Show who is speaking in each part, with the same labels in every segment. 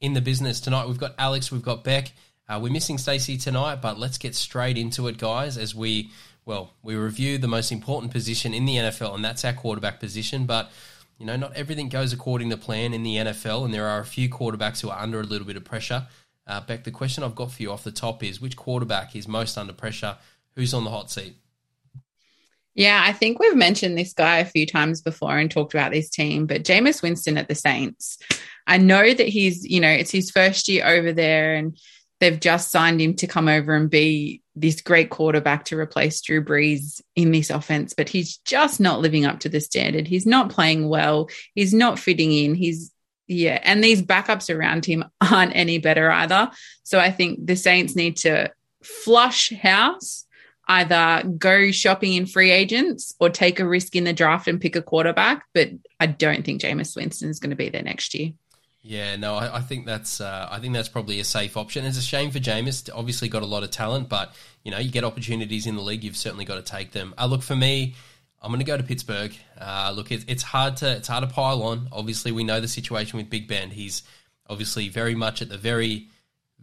Speaker 1: in the business tonight. We've got Alex, we've got Bec. Uh, we're missing Stacey tonight, but let's get straight into it, guys, as we, well, we review the most important position in the NFL, and that's our quarterback position. But, you know, not everything goes according to plan in the NFL, and there are a few quarterbacks who are under a little bit of pressure. Uh, Bec, the question I've got for you off the top is which quarterback is most under pressure? Who's on the hot seat?
Speaker 2: Yeah, I think we've mentioned this guy a few times before and talked about this team, but Jameis Winston at the Saints. I know that he's, you know, it's his first year over there and they've just signed him to come over and be this great quarterback to replace Drew Brees in this offense, but he's just not living up to the standard. He's not playing well. He's not fitting in. He's, yeah, and these backups around him aren't any better either. So I think the Saints need to flush house either go shopping in free agents or take a risk in the draft and pick a quarterback. But I don't think Jameis Winston is going to be there next year.
Speaker 1: Yeah, no, I, I think that's uh, I think that's probably a safe option. It's a shame for Jameis. Obviously, got a lot of talent, but you know, you get opportunities in the league, you've certainly got to take them. Uh, look for me. I'm going to go to Pittsburgh. Uh, look, it, it's hard to it's hard to pile on. Obviously, we know the situation with Big Ben. He's obviously very much at the very,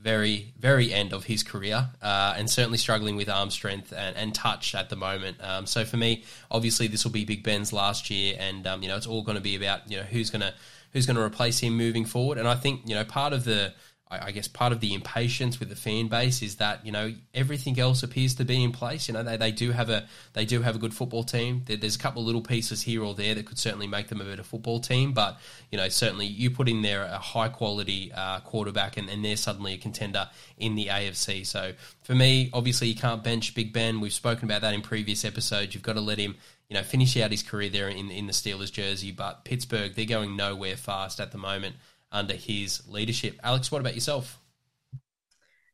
Speaker 1: very, very end of his career, uh, and certainly struggling with arm strength and, and touch at the moment. Um, so for me, obviously, this will be Big Ben's last year, and um, you know, it's all going to be about you know who's going to who's going to replace him moving forward. And I think you know part of the I guess part of the impatience with the fan base is that you know everything else appears to be in place. You know they, they do have a they do have a good football team. There's a couple of little pieces here or there that could certainly make them a better football team. But you know certainly you put in there a high quality uh, quarterback and, and they're suddenly a contender in the AFC. So for me, obviously you can't bench Big Ben. We've spoken about that in previous episodes. You've got to let him you know, finish out his career there in in the Steelers jersey. But Pittsburgh, they're going nowhere fast at the moment under his leadership. Alex, what about yourself?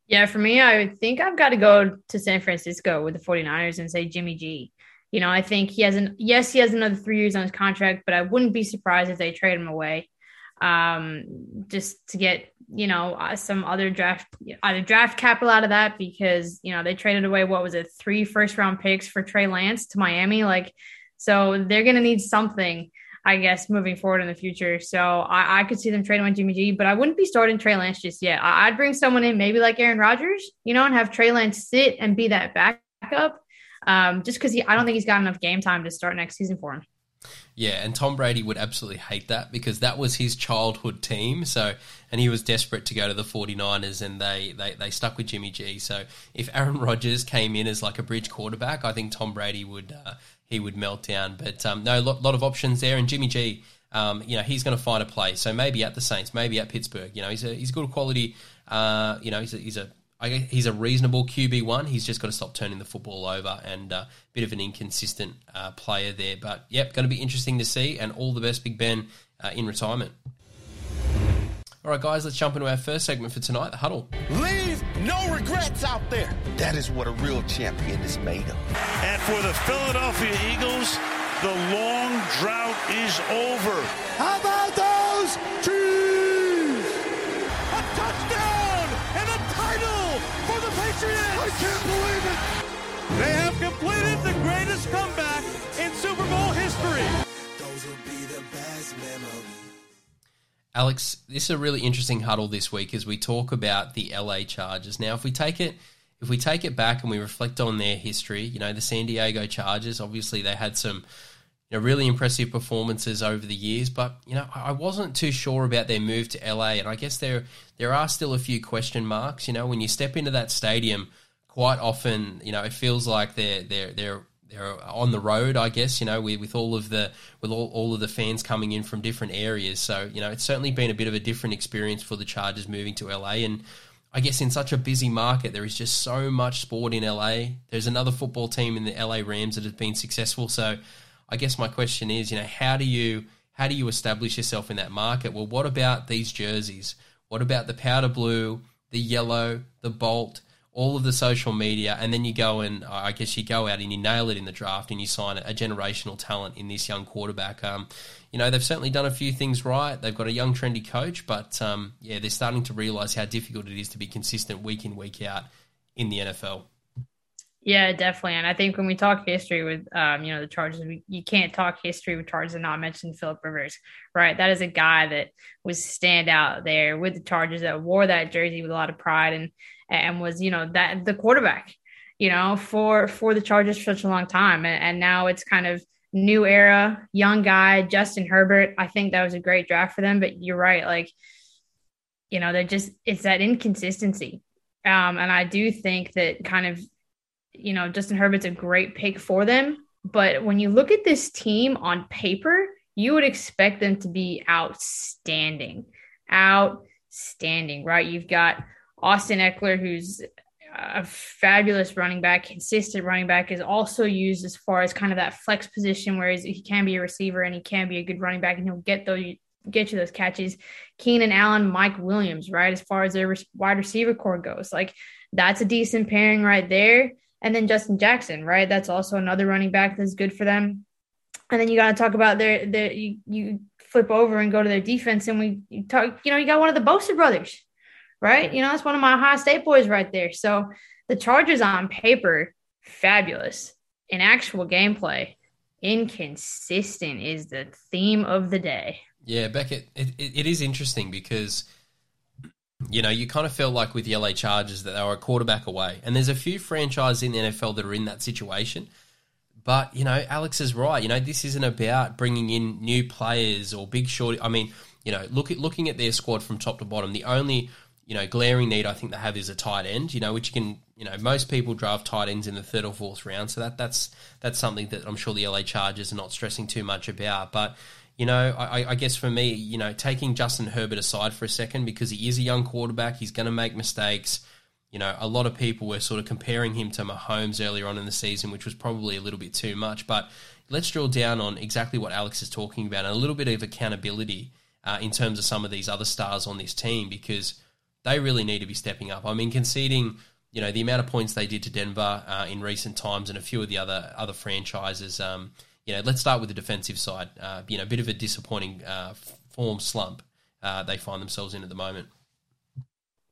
Speaker 3: Yeah, for me, I think I've got to go to San Francisco with the 49ers and say Jimmy G. You know, I think he has an yes, he has another three years on his contract, but I wouldn't be surprised if they trade him away, um, just to get you know uh, some other draft either draft capital out of that because you know they traded away what was it three first round picks for Trey Lance to Miami, like so they're gonna need something. I guess moving forward in the future. So I, I could see them trading with Jimmy G, but I wouldn't be starting Trey Lance just yet. I, would bring someone in, maybe like Aaron Rodgers, you know, and have Trey Lance sit and be that backup. Um, just because I don't think he's got enough game time to start next season for him.
Speaker 1: Yeah, and Tom Brady would absolutely hate that because that was his childhood team. So, and he was desperate to go to the 49ers and they, they, they stuck with Jimmy G. So, if Aaron Rodgers came in as like a bridge quarterback, I think Tom Brady would uh, he would melt down. But um, no, a lot, lot of options there. And Jimmy G, um, you know, he's going to find a place. So maybe at the Saints, maybe at Pittsburgh. You know, he's a he's good quality. Uh, you know, he's a, he's a he's a reasonable QB one. He's just got to stop turning the football over and a uh, bit of an inconsistent uh, player there. But yep, going to be interesting to see. And all the best, Big Ben, uh, in retirement. All right, guys, let's jump into our first segment for tonight, the huddle.
Speaker 4: Leave no regrets out there. That is what a real champion is made of.
Speaker 5: And for the Philadelphia Eagles, the long drought is over.
Speaker 6: How about those trees?
Speaker 7: A touchdown and a title for the Patriots.
Speaker 6: I can't believe it.
Speaker 7: They have completed the greatest comeback in Super Bowl history.
Speaker 8: Those will be the best memories.
Speaker 1: Alex, this is a really interesting huddle this week as we talk about the LA Chargers. Now, if we take it if we take it back and we reflect on their history, you know, the San Diego Chargers, obviously they had some you know, really impressive performances over the years, but you know, I wasn't too sure about their move to LA, and I guess there there are still a few question marks. You know, when you step into that stadium, quite often, you know, it feels like they're they're they're they're on the road, I guess, you know, with, with all of the with all, all of the fans coming in from different areas. So, you know, it's certainly been a bit of a different experience for the Chargers moving to LA. And I guess in such a busy market, there is just so much sport in LA. There's another football team in the LA Rams that has been successful. So I guess my question is, you know, how do you how do you establish yourself in that market? Well, what about these jerseys? What about the powder blue, the yellow, the bolt, all of the social media, and then you go and I guess you go out and you nail it in the draft and you sign a generational talent in this young quarterback. Um, you know they've certainly done a few things right. They've got a young, trendy coach, but um, yeah, they're starting to realise how difficult it is to be consistent week in, week out in the NFL.
Speaker 3: Yeah, definitely. And I think when we talk history with, um, you know, the Chargers, we, you can't talk history with Chargers and not mention Philip Rivers, right? That is a guy that was stand out there with the Chargers that wore that jersey with a lot of pride and and was, you know, that the quarterback, you know, for for the Chargers for such a long time. And, and now it's kind of new era, young guy, Justin Herbert. I think that was a great draft for them. But you're right, like, you know, they're just it's that inconsistency. Um, and I do think that kind of you know, Justin Herbert's a great pick for them. But when you look at this team on paper, you would expect them to be outstanding. Outstanding, right? You've got Austin Ekeler, who's a fabulous running back, consistent running back, is also used as far as kind of that flex position where he can be a receiver and he can be a good running back and he'll get those get you those catches. Keenan Allen, Mike Williams, right? As far as their wide receiver corps goes, like that's a decent pairing right there. And then Justin Jackson, right? That's also another running back that's good for them. And then you got to talk about their, their you, you flip over and go to their defense, and we talk, you know, you got one of the Bosa brothers, right? You know, that's one of my Ohio State boys right there. So the Chargers on paper, fabulous. In actual gameplay, inconsistent is the theme of the day.
Speaker 1: Yeah, Beckett, it, it, it is interesting because – you know, you kind of felt like with the LA Chargers that they were a quarterback away. And there's a few franchises in the NFL that are in that situation. But, you know, Alex is right. You know, this isn't about bringing in new players or big short. I mean, you know, look at, looking at their squad from top to bottom, the only, you know, glaring need I think they have is a tight end, you know, which you can, you know, most people draft tight ends in the third or fourth round. So that that's that's something that I'm sure the LA Chargers are not stressing too much about. But, you know, I, I, guess for me, you know, taking Justin Herbert aside for a second because he is a young quarterback, he's going to make mistakes. You know, a lot of people were sort of comparing him to Mahomes earlier on in the season, which was probably a little bit too much. But let's drill down on exactly what Alex is talking about and a little bit of accountability uh, in terms of some of these other stars on this team because they really need to be stepping up. I mean, conceding, you know, the amount of points they did to Denver uh, in recent times and a few of the other other franchises. Um, you know, let's start with the defensive side. Uh, you know, a bit of a disappointing uh, form slump uh, they find themselves in at the moment.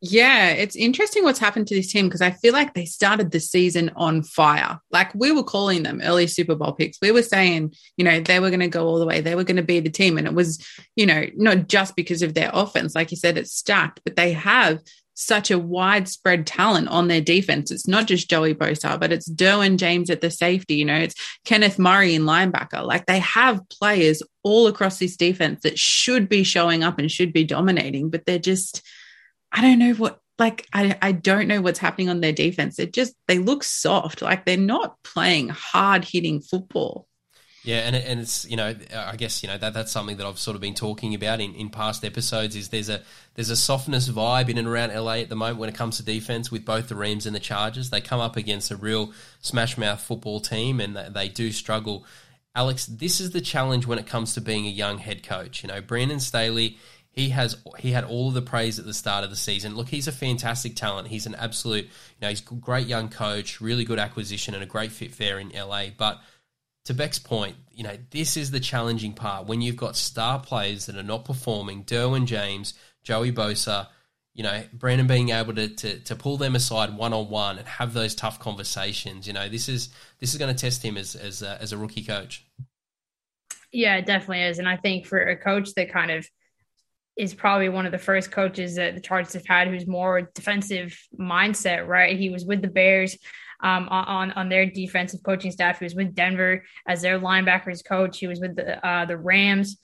Speaker 2: Yeah, it's interesting what's happened to this team because I feel like they started the season on fire. Like we were calling them early Super Bowl picks. We were saying, you know, they were going to go all the way. They were going to be the team. And it was, you know, not just because of their offense. Like you said, it's stacked, but they have such a widespread talent on their defense. It's not just Joey Bosa, but it's Derwin James at the safety. You know, it's Kenneth Murray in linebacker. Like they have players all across this defense that should be showing up and should be dominating, but they're just, I don't know what, like, I, I don't know what's happening on their defense. It just, they look soft. Like they're not playing hard hitting football.
Speaker 1: Yeah, and and it's you know I guess you know that that's something that I've sort of been talking about in, in past episodes is there's a there's a softness vibe in and around LA at the moment when it comes to defense with both the Rams and the Chargers. They come up against a real smash mouth football team and they do struggle. Alex, this is the challenge when it comes to being a young head coach. You know, Brandon Staley, he has he had all of the praise at the start of the season. Look, he's a fantastic talent. He's an absolute, you know, he's a great young coach, really good acquisition, and a great fit there in LA. But to Bec's point, you know, this is the challenging part when you've got star players that are not performing, Derwin James, Joey Bosa, you know, Brandon being able to, to, to pull them aside one on one and have those tough conversations. You know, this is this is going to test him as as a, as a rookie coach.
Speaker 3: Yeah, it definitely is, and I think for a coach that kind of is probably one of the first coaches that the Chargers have had who's more defensive mindset. Right, he was with the Bears um, on on their defensive coaching staff. He was with Denver as their linebackers coach. He was with the uh, the Rams.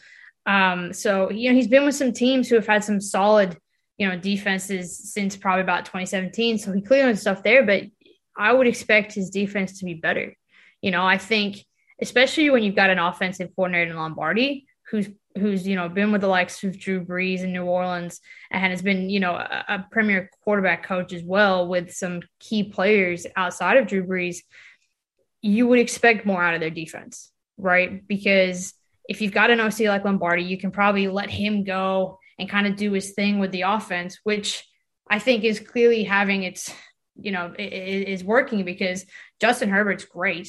Speaker 3: Um, so you know he's been with some teams who have had some solid you know defenses since probably about 2017. So he clearly knows stuff there, but I would expect his defense to be better. You know, I think especially when you've got an offensive coordinator in Lombardi who's who's you know been with the likes of Drew Brees in New Orleans and has been you know a, a, premier quarterback coach as well with some key players outside of Drew Brees, you would expect more out of their defense, right? Because if you've got an OC like Lombardi, you can probably let him go and kind of do his thing with the offense, which I think is clearly having its, you know, is working because Justin Herbert's great.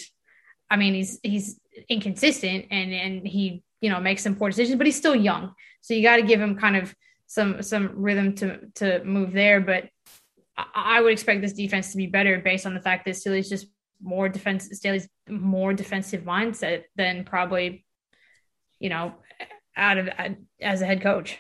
Speaker 3: I mean, he's he's inconsistent and and he you know make some poor decisions, but he's still young, so you got to give him kind of some some rhythm to to move there. But I, I would expect this defense to be better based on the fact that Staley's just more defense Staley's more defensive mindset than probably you know out of as a head coach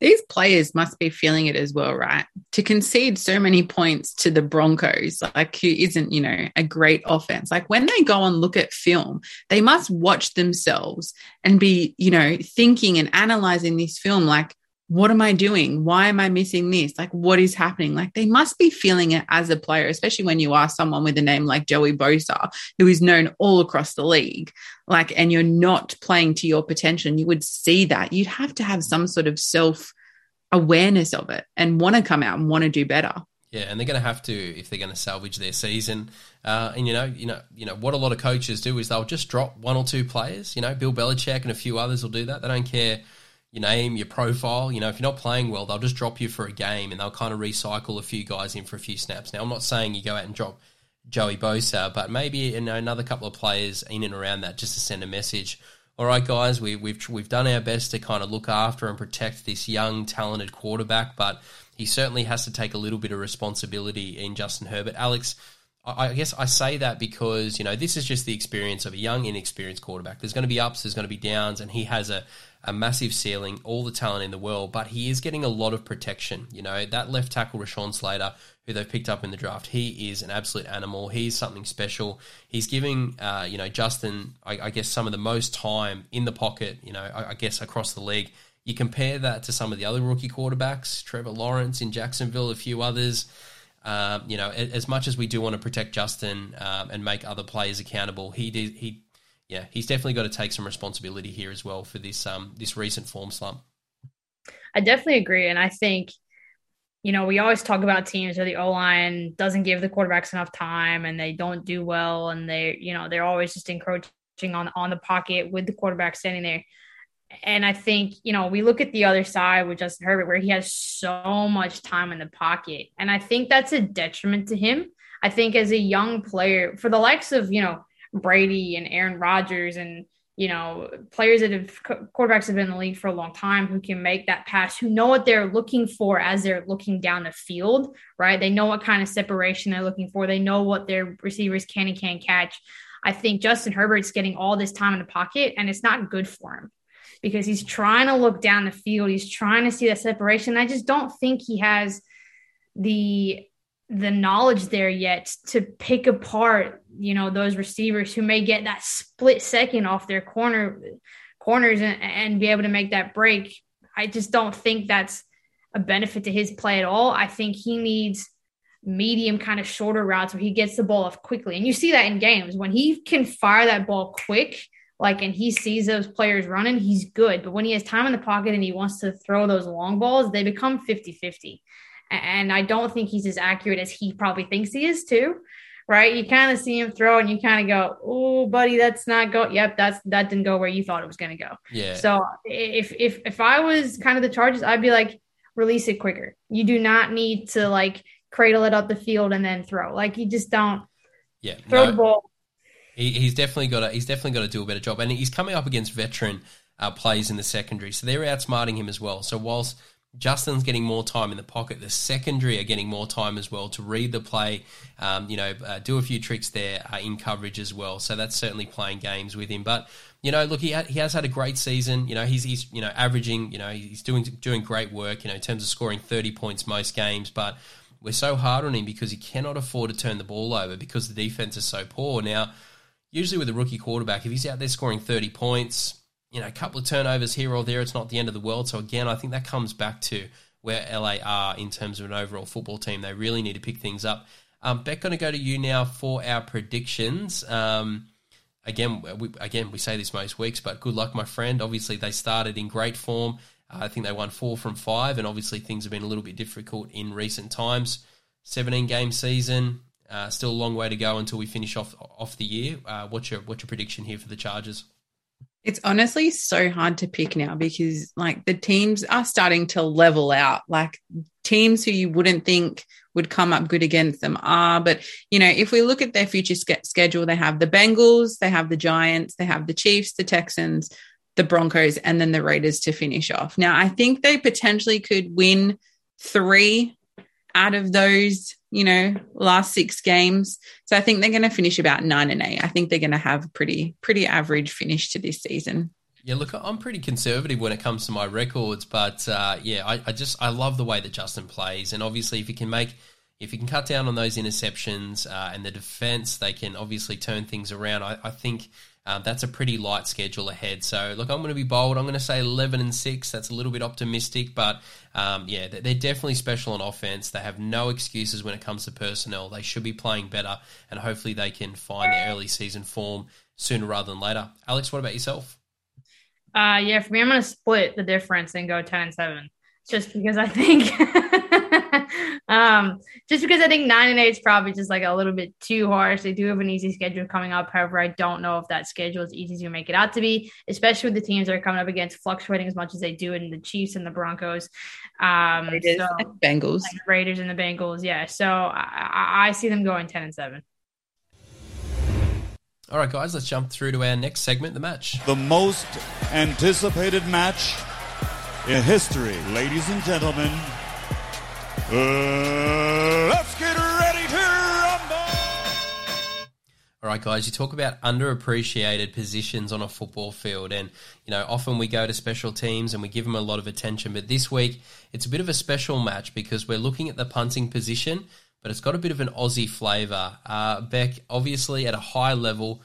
Speaker 2: these players must be feeling it as well, right? To concede so many points to the Broncos, like who isn't, you know, a great offense. Like when they go and look at film, they must watch themselves and be, you know, thinking and analyzing this film like, what am I doing? Why am I missing this? Like, what is happening? Like, they must be feeling it as a player, especially when you are someone with a name like Joey Bosa, who is known all across the league. Like, and you're not playing to your potential. And you would see that. You'd have to have some sort of self awareness of it and want to come out and want to do better.
Speaker 1: Yeah, and they're going to have to if they're going to salvage their season. Uh, and you know, you know, you know what a lot of coaches do is they'll just drop one or two players. You know, Bill Belichick and a few others will do that. They don't care your name, your profile. You know, if you're not playing well, they'll just drop you for a game and they'll kind of recycle a few guys in for a few snaps. Now, I'm not saying you go out and drop Joey Bosa, but maybe you know, another couple of players in and around that just to send a message. All right, guys, we, we've we've done our best to kind of look after and protect this young, talented quarterback, but he certainly has to take a little bit of responsibility in Justin Herbert. Alex, I guess I say that because you know this is just the experience of a young, inexperienced quarterback. There's going to be ups, there's going to be downs, and he has a a massive ceiling, all the talent in the world, but he is getting a lot of protection. You know, that left tackle, Rashawn Slater, who they've picked up in the draft, he is an absolute animal. He's something special. He's giving, uh, you know, Justin, I, I, guess, some of the most time in the pocket, you know, I, I guess across the league. You compare that to some of the other rookie quarterbacks, Trevor Lawrence in Jacksonville, a few others. Um, you know, as much as we do want to protect Justin um, and make other players accountable, he did, he yeah, he's definitely got to take some responsibility here as well for this um this recent form slump.
Speaker 3: I definitely agree, and I think you know we always talk about teams where the O line doesn't give the quarterbacks enough time and they don't do well, and they you know they're always just encroaching on on the pocket with the quarterback standing there. And I think you know we look at the other side with Justin Herbert where he has so much time in the pocket, and I think that's a detriment to him. I think as a young player, for the likes of you know Brady and Aaron Rodgers and you know players that have quarterbacks have been in the league for a long time who can make that pass who know what they're looking for as they're looking down the field right? They know what kind of separation they're looking for. They know what their receivers can and can't catch. I think justin herbert's getting all this time in the pocket and it's not good for him because he's trying to look down the field. He's trying to see that separation. I just don't think he has the the knowledge there yet to pick apart, you know, those receivers who may get that split second off their corner corners and, and be able to make that break. I just don't think that's a benefit to his play at all. I think he needs medium kind of shorter routes where he gets the ball off quickly. And you see that in games when he can fire that ball quick, like and he sees those players running, he's good. But when he has time in the pocket and he wants to throw those long balls, they become 50-50 and I don't think he's as accurate as he probably thinks he is too. Right? You kind of see him throw, and you kind of go, "Oh, buddy, that's not go." Yep, that's that didn't go where you thought it was going to go.
Speaker 1: Yeah.
Speaker 3: So if if if I was kind of the Chargers, I'd be like, release it quicker. You do not need to like cradle it up the field and then throw. Like you just don't.
Speaker 1: Yeah.
Speaker 3: Throw no, the ball.
Speaker 1: He, he's definitely got to. He's definitely got to do a better job, and he's coming up against veteran uh, players in the secondary, so they're outsmarting him as well. So whilst Justin's getting more time in the pocket. The secondary are getting more time as well to read the play, um, you know, uh, do a few tricks there uh, in coverage as well. So that's certainly playing games with him. But you know, look, he ha- he has had a great season. You know, he's he's you know averaging, you know, he's doing doing great work. You know, in terms of scoring thirty points most games, but we're so hard on him because he cannot afford to turn the ball over because the defense is so poor. Now, usually with a rookie quarterback, if he's out there scoring thirty points you know, a couple of turnovers here or there, it's not the end of the world. So again, I think that comes back to where LA are in terms of an overall football team. They really need to pick things up. Um, Bec, going to go to you now for our predictions. Um, again, we, again, we say this most weeks, but good luck, my friend. Obviously, they started in great form. Uh, I think they won four from five, and obviously things have been a little bit difficult in recent times. 17 game season, uh, still a long way to go until we finish off off the year. Uh, what's your what's your prediction here for the Chargers?
Speaker 2: It's honestly so hard to pick now because like the teams are starting to level out. Like teams who you wouldn't think would come up good against them are. But, you know, if we look at their future sk- schedule, they have the Bengals, they have the Giants, they have the Chiefs, the Texans, the Broncos, and then the Raiders to finish off. Now, I think they potentially could win three out of those, you know, last six games. So I think they're going to finish about nine and eight. I think they're going to have pretty, pretty average finish to this season.
Speaker 1: Yeah, look, I'm pretty conservative when it comes to my records, but uh, yeah, I, I, just I love the way that Justin plays, and obviously if he can make if he can cut down on those interceptions uh, and the defense, they can obviously turn things around. I, I think uh, that's a pretty light schedule ahead. So look, I'm going to be bold. I'm going to say 11 and six. That's a little bit optimistic, but um, yeah, they're definitely special on offense. They have no excuses when it comes to personnel. They should be playing better, and hopefully they can find their early season form sooner rather than later. Alex, what about yourself?
Speaker 3: Uh, yeah, for me, I'm going to split the difference and go 10 and 7 just because I think, um, just because I think 9 and 8 is probably just like a little bit too harsh. They do have an easy schedule coming up. However, I don't know if that schedule is easy to make it out to be, especially with the teams that are coming up against fluctuating as much as they do in the Chiefs and the Broncos. Um,
Speaker 2: Raiders
Speaker 3: so,
Speaker 2: and Bengals.
Speaker 3: Like Raiders and the Bengals. Yeah. So I, I see them going 10 and 7.
Speaker 1: All right, guys, let's jump through to our next segment, the match.
Speaker 5: The most anticipated match in history, ladies and gentlemen. Uh, let's get ready to rumble!
Speaker 1: All right, guys, you talk about underappreciated positions on a football field, and you know often we go to special teams and we give them a lot of attention. But this week, it's a bit of a special match because we're looking at the punting position but it's got a bit of an Aussie flavour. Uh, Bec, obviously, at a high level,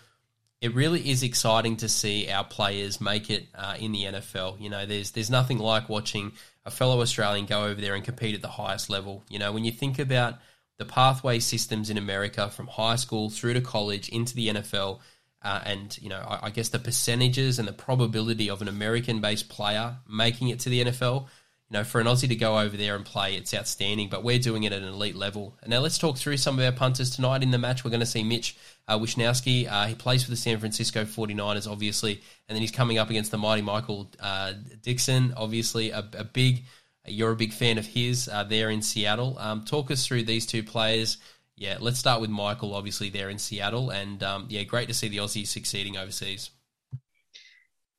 Speaker 1: it really is exciting to see our players make it uh, in the NFL. You know, there's there's nothing like watching a fellow Australian go over there and compete at the highest level. You know, when you think about the pathway systems in America from high school through to college into the NFL, uh, and you know, I, I guess the percentages and the probability of an American-based player making it to the NFL you know, for an Aussie to go over there and play, it's outstanding. But we're doing it at an elite level. And now let's talk through some of our punters tonight in the match. We're going to see Mitch uh, Wishnowsky. Uh, he plays for the San Francisco 49ers, obviously. And then he's coming up against the mighty Michael uh, Dickson, obviously a, a, big, you're a big fan of his uh, there in Seattle. Um, talk us through these two players. Yeah, let's start with Michael, obviously, there in Seattle. And um, yeah, great to see the Aussies succeeding overseas.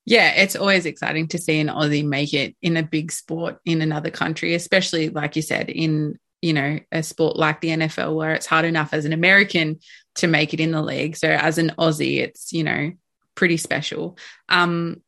Speaker 2: Yeah, it's always exciting to see an Aussie make it in a big sport in another country, especially like you said, in you know a sport like the NFL where it's hard enough as an American to make it in the league. So as an Aussie, it's you know pretty special. Um,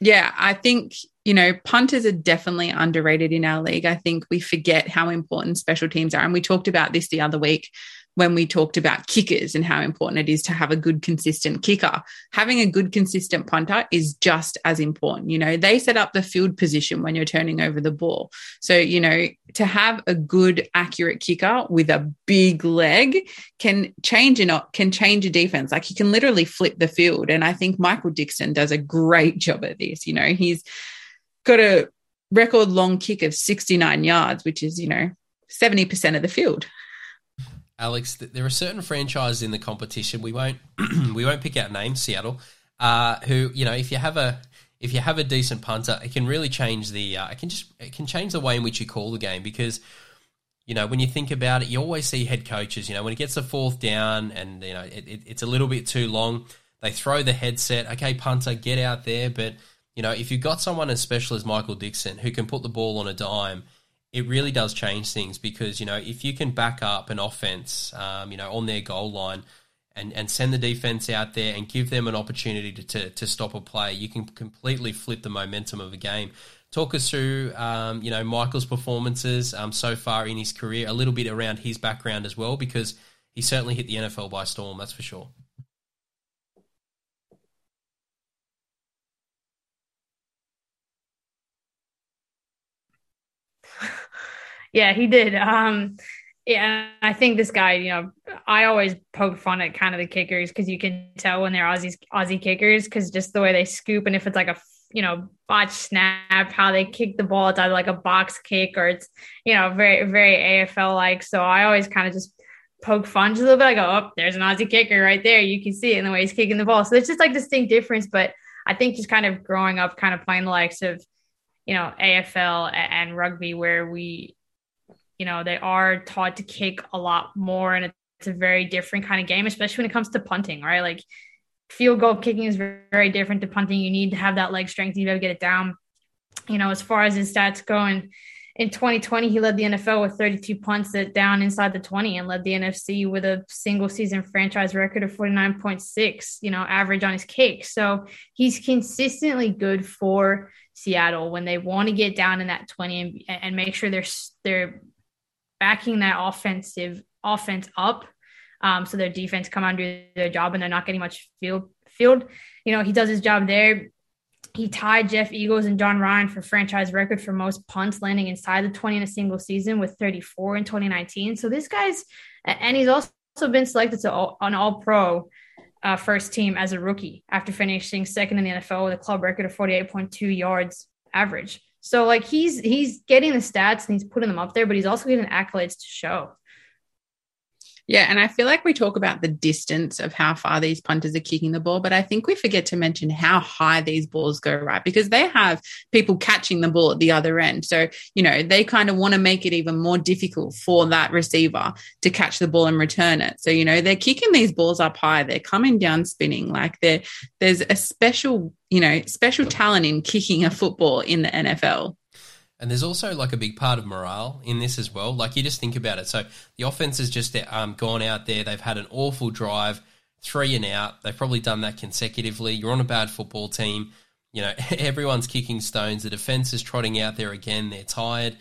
Speaker 2: yeah, I think you know punters are definitely underrated in our league. I think we forget how important special teams are, and we talked about this the other week when we talked about kickers and how important it is to have a good, consistent kicker. Having a good, consistent punter is just as important. You know, they set up the field position when you're turning over the ball. So, you know, to have a good, accurate kicker with a big leg can change an, can change a defense. Like he can literally flip the field. And I think Michael Dickson does a great job at this. You know, he's got a record long kick of 69 yards, which is, you know, 70% of the field.
Speaker 1: Alex, there are certain franchises in the competition. We won't we won't pick out names. Seattle, uh, who you know, if you have a if you have a decent punter, it can really change the uh, it can just it can change the way in which you call the game because you know when you think about it, you always see head coaches. You know when it gets the fourth down and you know it, it, it's a little bit too long, they throw the headset. Okay, punter, get out there. But you know if you've got someone as special as Michael Dickson who can put the ball on a dime it really does change things because you know if you can back up an offense, um, you know, on their goal line. And, and send the defense out there and give them an opportunity to, to, to stop a play. You can completely flip the momentum of a game. Talk us through, um, you know, Michael's performances um, so far in his career, a little bit around his background as well, because he certainly hit the NFL by storm, that's for sure.
Speaker 3: Yeah, he did. Um, yeah, I think this guy, you know, I always poke fun at kind of the kickers because you can tell when they're Aussies, Aussie kickers because just the way they scoop and if it's like a you know botch snap, how they kick the ball, it's either like a box kick or it's you know very very AFL like. So I always kind of just poke fun just a little bit. I go, oh, there's an Aussie kicker right there. You can see it in the way he's kicking the ball. So it's just like distinct difference, but I think just kind of growing up, kind of playing the likes of, you know, AFL and rugby, where we, you know, they are taught to kick a lot more, and it's a very different kind of game, especially when it comes to punting, right? Like field goal kicking is very, different to punting. You need to have that leg strength. You got to get it down. You know, as far as his stats go, and in 2020, he led the NFL with 32 punts that down inside the 20 and led the NFC with a single season franchise record of 49.6, you know, average on his kick. So he's consistently good for Seattle when they want to get down in that 20 and, and make sure they're they're backing that offensive offense up. Um, so their defense come do their job and they're not getting much field field. You know, he does his job there he tied Jeff Feagles and Jon Ryan for franchise record for most punts landing inside the 20 in a single season with 34 in 2019. So this guy's, and he's also been selected to all, an all pro uh, first team as a rookie after finishing second in the NFL with a club record of 48.2 yards average. So like he's he's getting the stats and he's putting them up there, but he's also getting accolades to show.
Speaker 2: Yeah, and I feel like we talk about the distance of how far these punters are kicking the ball, but I think we forget to mention how high these balls go, right? Because they have people catching the ball at the other end. So, you know, they kind of want to make it even more difficult for that receiver to catch the ball and return it. So, you know, they're kicking these balls up high, they're coming down spinning. Like there's a special, you know, special talent in kicking a football in the NFL.
Speaker 1: And there's also like a big part of morale in this as well. Like you just think about it. So the offense has just um, gone out there. They've had an awful drive, three and out. They've probably done that consecutively. You're on a bad football team. You know, everyone's kicking stones. The defense is trotting out there again. They're tired.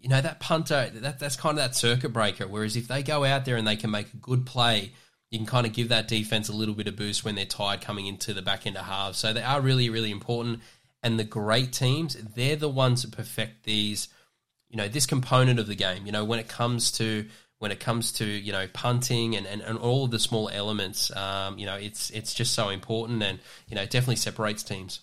Speaker 1: You know, that punter, that, that's kind of that circuit breaker. Whereas if they go out there and they can make a good play, you can kind of give that defense a little bit of boost when they're tired coming into the back end of halves. So they are really, really important and the great teams, they're the ones that perfect these, you know, this component of the game. You know, when it comes to when it comes to you know punting and, and, and all of the small elements, um, you know, it's it's just so important, and you know, it definitely separates teams.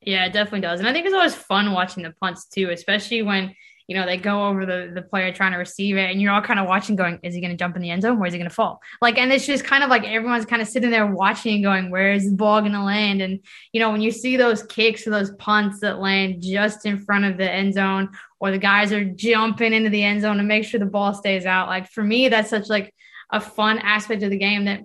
Speaker 3: Yeah, it definitely does, and I think it's always fun watching the punts too, especially when you know, they go over the, the player trying to receive it, and you're all kind of watching, going, is he going to jump in the end zone? Where is he going to fall? Like, and it's just kind of like everyone's kind of sitting there watching and going, where is the ball going to land? And, you know, when you see those kicks or those punts that land just in front of the end zone, or the guys are jumping into the end zone to make sure the ball stays out, like for me, that's such like a fun aspect of the game that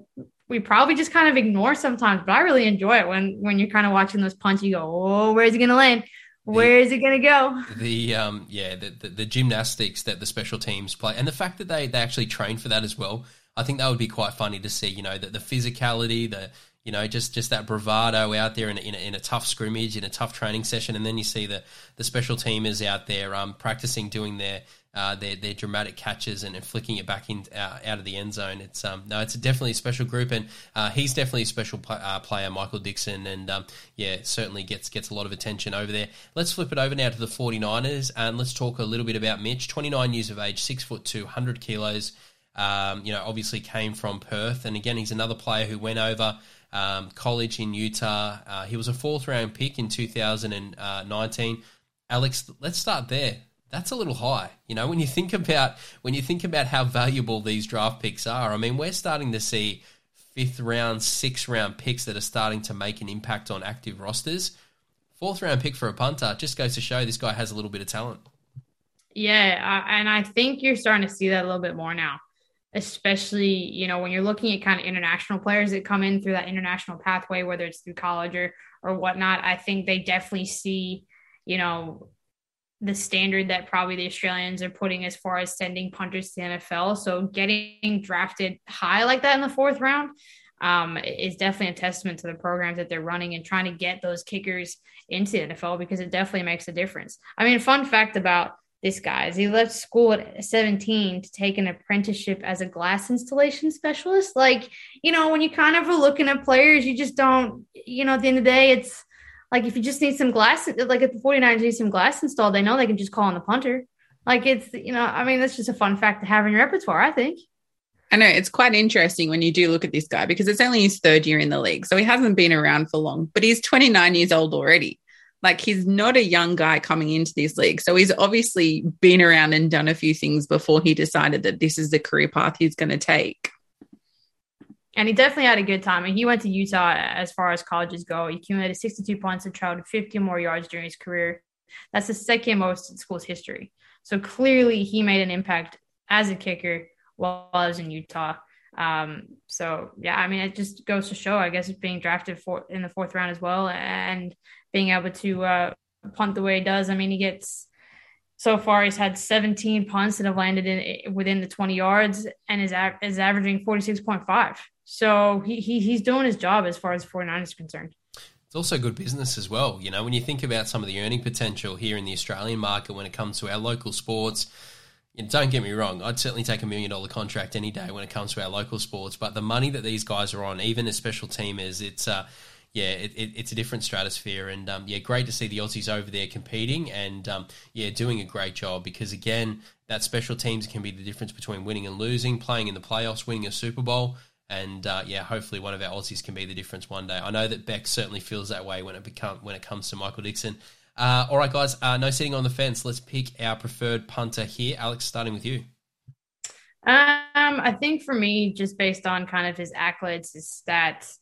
Speaker 3: we probably just kind of ignore sometimes, but I really enjoy it when when you're kind of watching those punts. You go, oh, where's he going to land? Where is it going to go?
Speaker 1: The um, yeah, the, the, the gymnastics that the special teams play, and the fact that they they actually train for that as well. I think that would be quite funny to see. You know, that the physicality, the you know, just just that bravado out there in a, in a, in a tough scrimmage, in a tough training session, and then you see the the special teamers out there um, practicing doing their uh, their their dramatic catches and, and flicking it back in uh, out of the end zone. It's um no, it's definitely a special group, and uh, he's definitely a special pl- uh, player, Michael Dickson, and um, yeah, certainly gets gets a lot of attention over there. Let's flip it over now to the 49ers, and let's talk a little bit about Mitch. 29 years of age, six foot two, hundred kilos. Um, you know, obviously came from Perth, and again, he's another player who went over. Um, college in Utah. Uh, he was a fourth round pick in 2019. Alex, let's start there that's a little high. You know, when you think about when you think about how valuable these draft picks are, I mean, we're starting to see fifth round, sixth round picks that are starting to make an impact on active rosters. Fourth round pick for a punter just goes to show this guy has a little bit of talent.
Speaker 3: Yeah, and I think you're starting to see that a little bit more now, especially you know when you're looking at kind of international players that come in through that international pathway, whether it's through college or or whatnot. I think they definitely see you know the standard that probably the Australians are putting as far as sending punters to the NFL. So getting drafted high like that in the fourth round um, is definitely a testament to the programs that they're running and trying to get those kickers into the NFL because it definitely makes a difference. I mean, fun fact about this guy is he left school at 17 to take an apprenticeship as a glass installation specialist. Like, you know, when you kind of are looking at players, you just don't, you know, at the end of the day, it's like if you just need some glass, like if the 49ers need some glass installed, they know they can just call on the punter. Like it's, you know, I mean, that's just a fun fact to have in your repertoire, I think.
Speaker 2: I know it's quite interesting when you do look at this guy because it's only his third year in the league. So he hasn't been around for long, but he's 29 years old already. Like he's not a young guy coming into this league. So he's obviously been around and done a few things before he decided that this is the career path he's going to take.
Speaker 3: And he definitely had a good time. And he went to Utah as far as colleges go. He accumulated 62 punts and traveled 50 more yards during his career. That's the second most in school's history. So clearly he made an impact as a kicker while I was in Utah. Um, so yeah, I mean, it just goes to show, I guess, being drafted for in the fourth round as well, and being able to uh, punt the way he does. I mean, he gets so far he's had 17 punts that have landed in within the 20 yards, and is is averaging 46.5. So he, he he's doing his job as far as 49 is concerned.
Speaker 1: It's also good business as well. You know, when you think about some of the earning potential here in the Australian market when it comes to our local sports and don't get me wrong, I'd certainly take a million dollar contract any day when it comes to our local sports. But the money that these guys are on, even as special teamers, it's uh, yeah, it, it, it's a different stratosphere. And um, yeah, great to see the Aussies over there competing and um, yeah, doing a great job because again, that special teams can be the difference between winning and losing, playing in the playoffs, winning a Super Bowl. And uh, yeah, hopefully one of our Aussies can be the difference one day. I know that Bec certainly feels that way when it become when it comes to Michael Dickson. Uh, all right, guys, uh, no sitting on the fence. Let's pick our preferred punter here. Alex, starting with you.
Speaker 3: Um, I think for me, just based on kind of his accolades, his stats,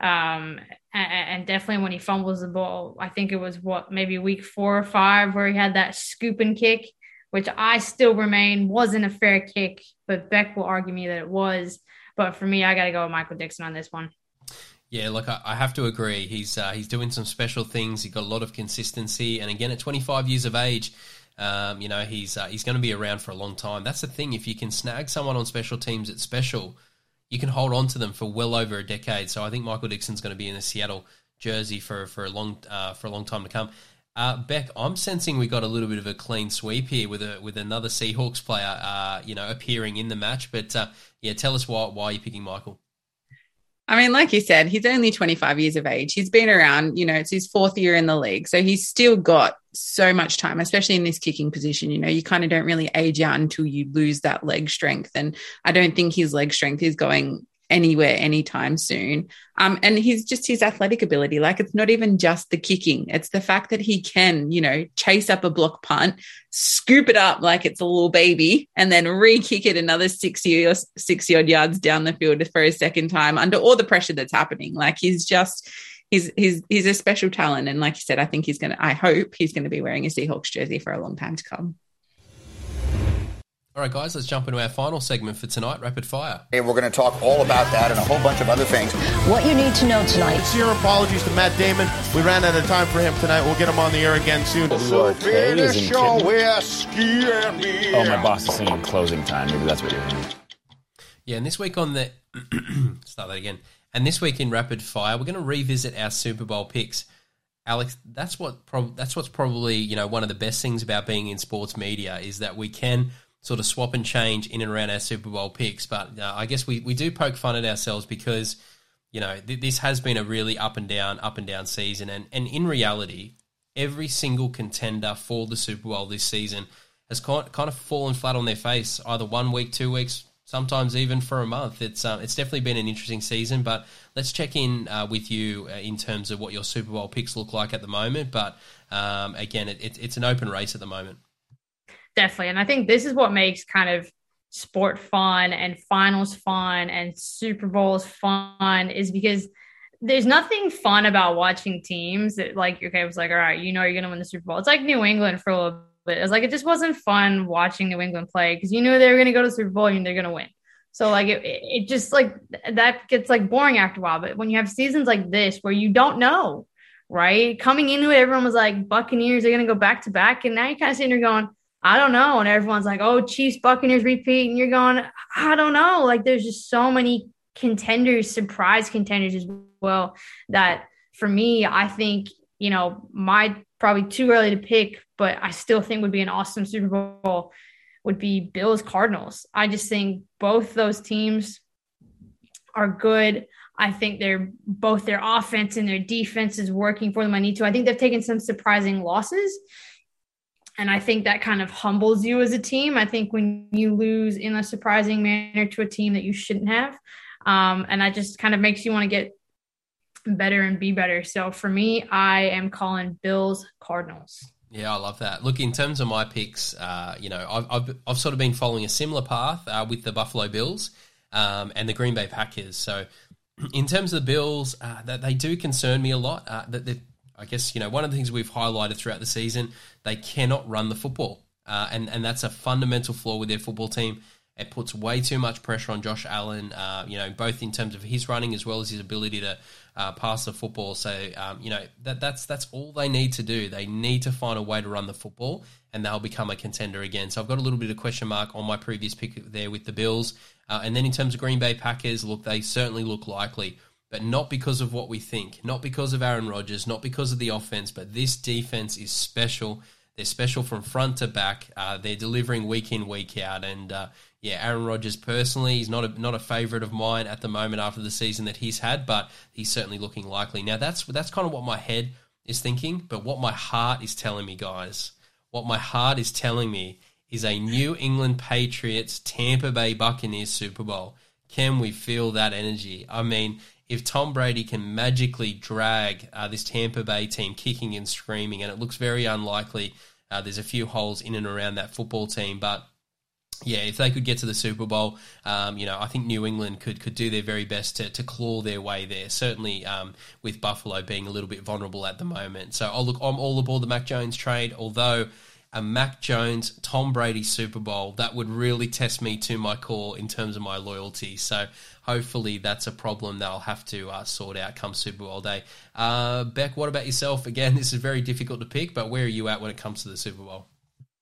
Speaker 3: um, and, and, definitely when he fumbles the ball, I think it was what maybe week four or five where he had that scoop and kick, which I still remain wasn't a fair kick, but Beck will argue me that it was. But for me, I got to go with Michael Dickson on this one.
Speaker 1: Yeah, look, I, have to agree. He's uh, he's doing some special things. He's got a lot of consistency, and again, at 25 years of age, um, you know, he's uh, he's going to be around for a long time. That's the thing. If you can snag someone on special teams that's special, you can hold on to them for well over a decade. So I think Michael Dickson's going to be in the Seattle jersey for for a long uh, for a long time to come. Uh, Bec, I'm sensing we got a little bit of a clean sweep here with a with another Seahawks player, uh, you know, appearing in the match. But uh, yeah, tell us why why you're picking Michael.
Speaker 2: I mean, like you said, he's only 25 years of age. He's been around, you know, it's his fourth year in the league. So he's still got so much time, especially in this kicking position. You know, you kind of don't really age out until you lose that leg strength. And I don't think his leg strength is going anywhere anytime soon. Um, and he's just his athletic ability. Like it's not even just the kicking, it's the fact that he can, you know, chase up a block punt, scoop it up like it's a little baby, and then re kick it another 60 or 60 odd yards down the field for a second time under all the pressure that's happening. Like he's just, he's he's he's a special talent and like you said i think he's going to i hope he's going to be wearing a seahawks jersey for a long time to come
Speaker 1: all right, guys, let's jump into our final segment for tonight, Rapid Fire.
Speaker 9: And we're going to talk all about that and a whole bunch of other things.
Speaker 10: What you need to know tonight.
Speaker 11: Sincere apologies to Matt Damon. We ran out of time for him tonight. We'll get him on the air again soon.
Speaker 12: So finish your whiskey Oh, my boss is singing closing time. Maybe that's what you're hearing.
Speaker 1: Yeah, and this week on the... start that again. And this week in Rapid Fire, we're going to revisit our Super Bowl picks. Alex, that's what prob- that's what's probably you know one of the best things about being in sports media is that we can sort of swap and change in and around our Super Bowl picks. But uh, I guess we, we do poke fun at ourselves because, you know, th- this has been a really up and down, up and down season. And, and in reality, every single contender for the Super Bowl this season has kind of fallen flat on their face, either one week, two weeks, sometimes even for a month. It's uh, it's definitely been an interesting season, but let's check in uh, with you uh, in terms of what your Super Bowl picks look like at the moment. But um, again, it, it, it's an open race at the moment
Speaker 3: definitely. And I think this is what makes kind of sport fun and finals fun and Super Bowls fun is because there's nothing fun about watching teams that like okay, it was like, all right, you know you're gonna win the Super Bowl. It's like New England for a little bit. It's like it just wasn't fun watching New England play because you knew they were gonna go to the Super Bowl and they're gonna win. So like it, it just like that gets like boring after a while. But when you have seasons like this where you don't know, right? Coming into it, everyone was like Buccaneers, they're gonna go back to back, and now you're kind of sitting there going, I don't know. And everyone's like, oh, Chiefs, Buccaneers repeat. And you're going, I don't know. Like there's just so many contenders, surprise contenders as well, that for me, I think, you know, my probably too early to pick, but I still think would be an awesome Super Bowl would be Bills Cardinals. I just think both those teams are good. I think they're both their offense and their defense is working for them. I need to. I think they've taken some surprising losses and I think that kind of humbles you as a team. I think when you lose in a surprising manner to a team that you shouldn't have, um, and that just kind of makes you want to get better and be better. So for me, I am calling Bills Cardinals.
Speaker 1: Yeah, I love that. Look, in terms of my picks, uh, you know, I've, I've, I've, sort of been following a similar path uh, with the Buffalo Bills. um, and the Green Bay Packers. So, in terms of the Bills, uh, that they do concern me a lot. Uh, that I guess you know one of the things we've highlighted throughout the season, they cannot run the football, uh, and and that's a fundamental flaw with their football team. It puts way too much pressure on Josh Allen, uh, you know, both in terms of his running as well as his ability to uh, pass the football. So, um, you know, that, that's that's all they need to do. They need to find a way to run the football, and they'll become a contender again. So, I've got a little bit of question mark on my previous pick there with the Bills. Uh, and then in terms of Green Bay Packers, look, they certainly look likely, but not because of what we think, not because of Aaron Rodgers, not because of the offense, but this defense is special. They're special from front to back. Uh, they're delivering week in, week out, and uh, yeah, Aaron Rodgers personally, he's not a, not a favorite of mine at the moment after the season that he's had, but he's certainly looking likely. Now that's that's kind of what my head is thinking, but what my heart is telling me, guys, what my heart is telling me is a New England Patriots Tampa Bay Buccaneers Super Bowl. Can we feel that energy? I mean, if Tom Brady can magically drag uh, this Tampa Bay team kicking and screaming, and it looks very unlikely. Uh, there's a few holes in and around that football team, but yeah, if they could get to the Super Bowl, um, you know, I think New England could could do their very best to, to claw their way there. Certainly, um, with Buffalo being a little bit vulnerable at the moment. So, I'll look. I'm all aboard the Mac Jones trade. Although a Mac Jones Tom Brady Super Bowl that would really test me to my core in terms of my loyalty. So, hopefully, that's a problem that I'll have to uh, sort out come Super Bowl day. Uh, Bec, what about yourself? Again, this is very difficult to pick, but where are you at when it comes to the Super Bowl?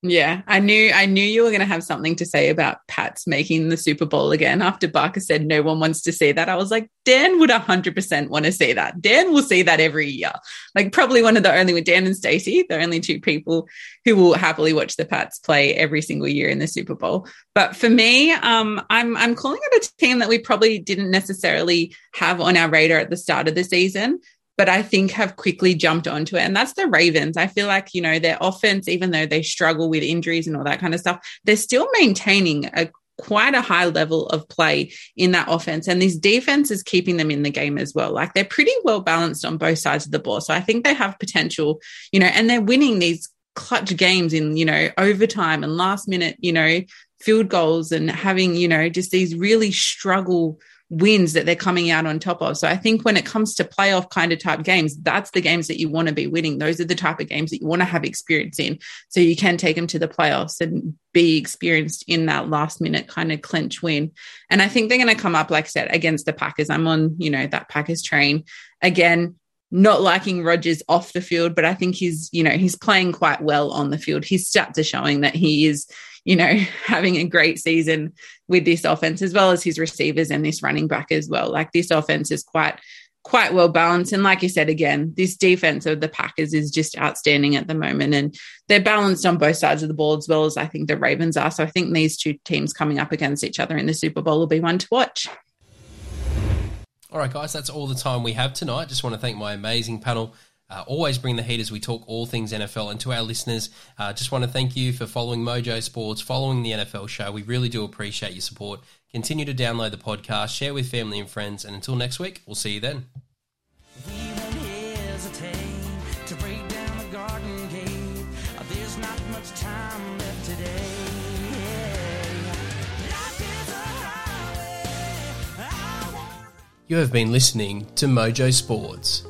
Speaker 2: Yeah, I knew I knew you were going to have something to say about Pats making the Super Bowl again. After Barker said no one wants to see that, I was like, Dan would hundred percent want to see that. Dan will see that every year. Like probably one of the only with Dan and Stacey, the only two people who will happily watch the Pats play every single year in the Super Bowl. But for me, um, I'm I'm calling it a team that we probably didn't necessarily have on our radar at the start of the season but I think have quickly jumped onto it. And that's the Ravens. I feel like, you know, their offense, even though they struggle with injuries and all that kind of stuff, they're still maintaining a quite a high level of play in that offense. And this defense is keeping them in the game as well. Like they're pretty well balanced on both sides of the ball. So I think they have potential, you know, and they're winning these clutch games in, you know, overtime and last minute, you know, field goals and having, you know, just these really struggle wins that they're coming out on top of. So I think when it comes to playoff kind of type games, that's the games that you want to be winning. Those are the type of games that you want to have experience in. So you can take them to the playoffs and be experienced in that last minute kind of clinch win. And I think they're going to come up, like I said, against the Packers. I'm on, you know, that Packers train. Again, not liking Rodgers off the field, but I think he's, you know, he's playing quite well on the field. His stats are showing that he is you know, having a great season with this offense as well as his receivers and this running back as well. Like this offense is quite quite well balanced. And like you said again, this defense of the Packers is just outstanding at the moment. And they're balanced on both sides of the ball as well as I think the Ravens are. So I think these two teams coming up against each other in the Super Bowl will be one to watch.
Speaker 1: All right, guys, that's all the time we have tonight. Just want to thank my amazing panel uh, always bring the heat as we talk all things NFL. And to our listeners, uh, just want to thank you for following Mojo Sports, following the NFL show. We really do appreciate your support. Continue to download the podcast, share with family and friends, and until next week, we'll see you then. You have been listening to Mojo Sports.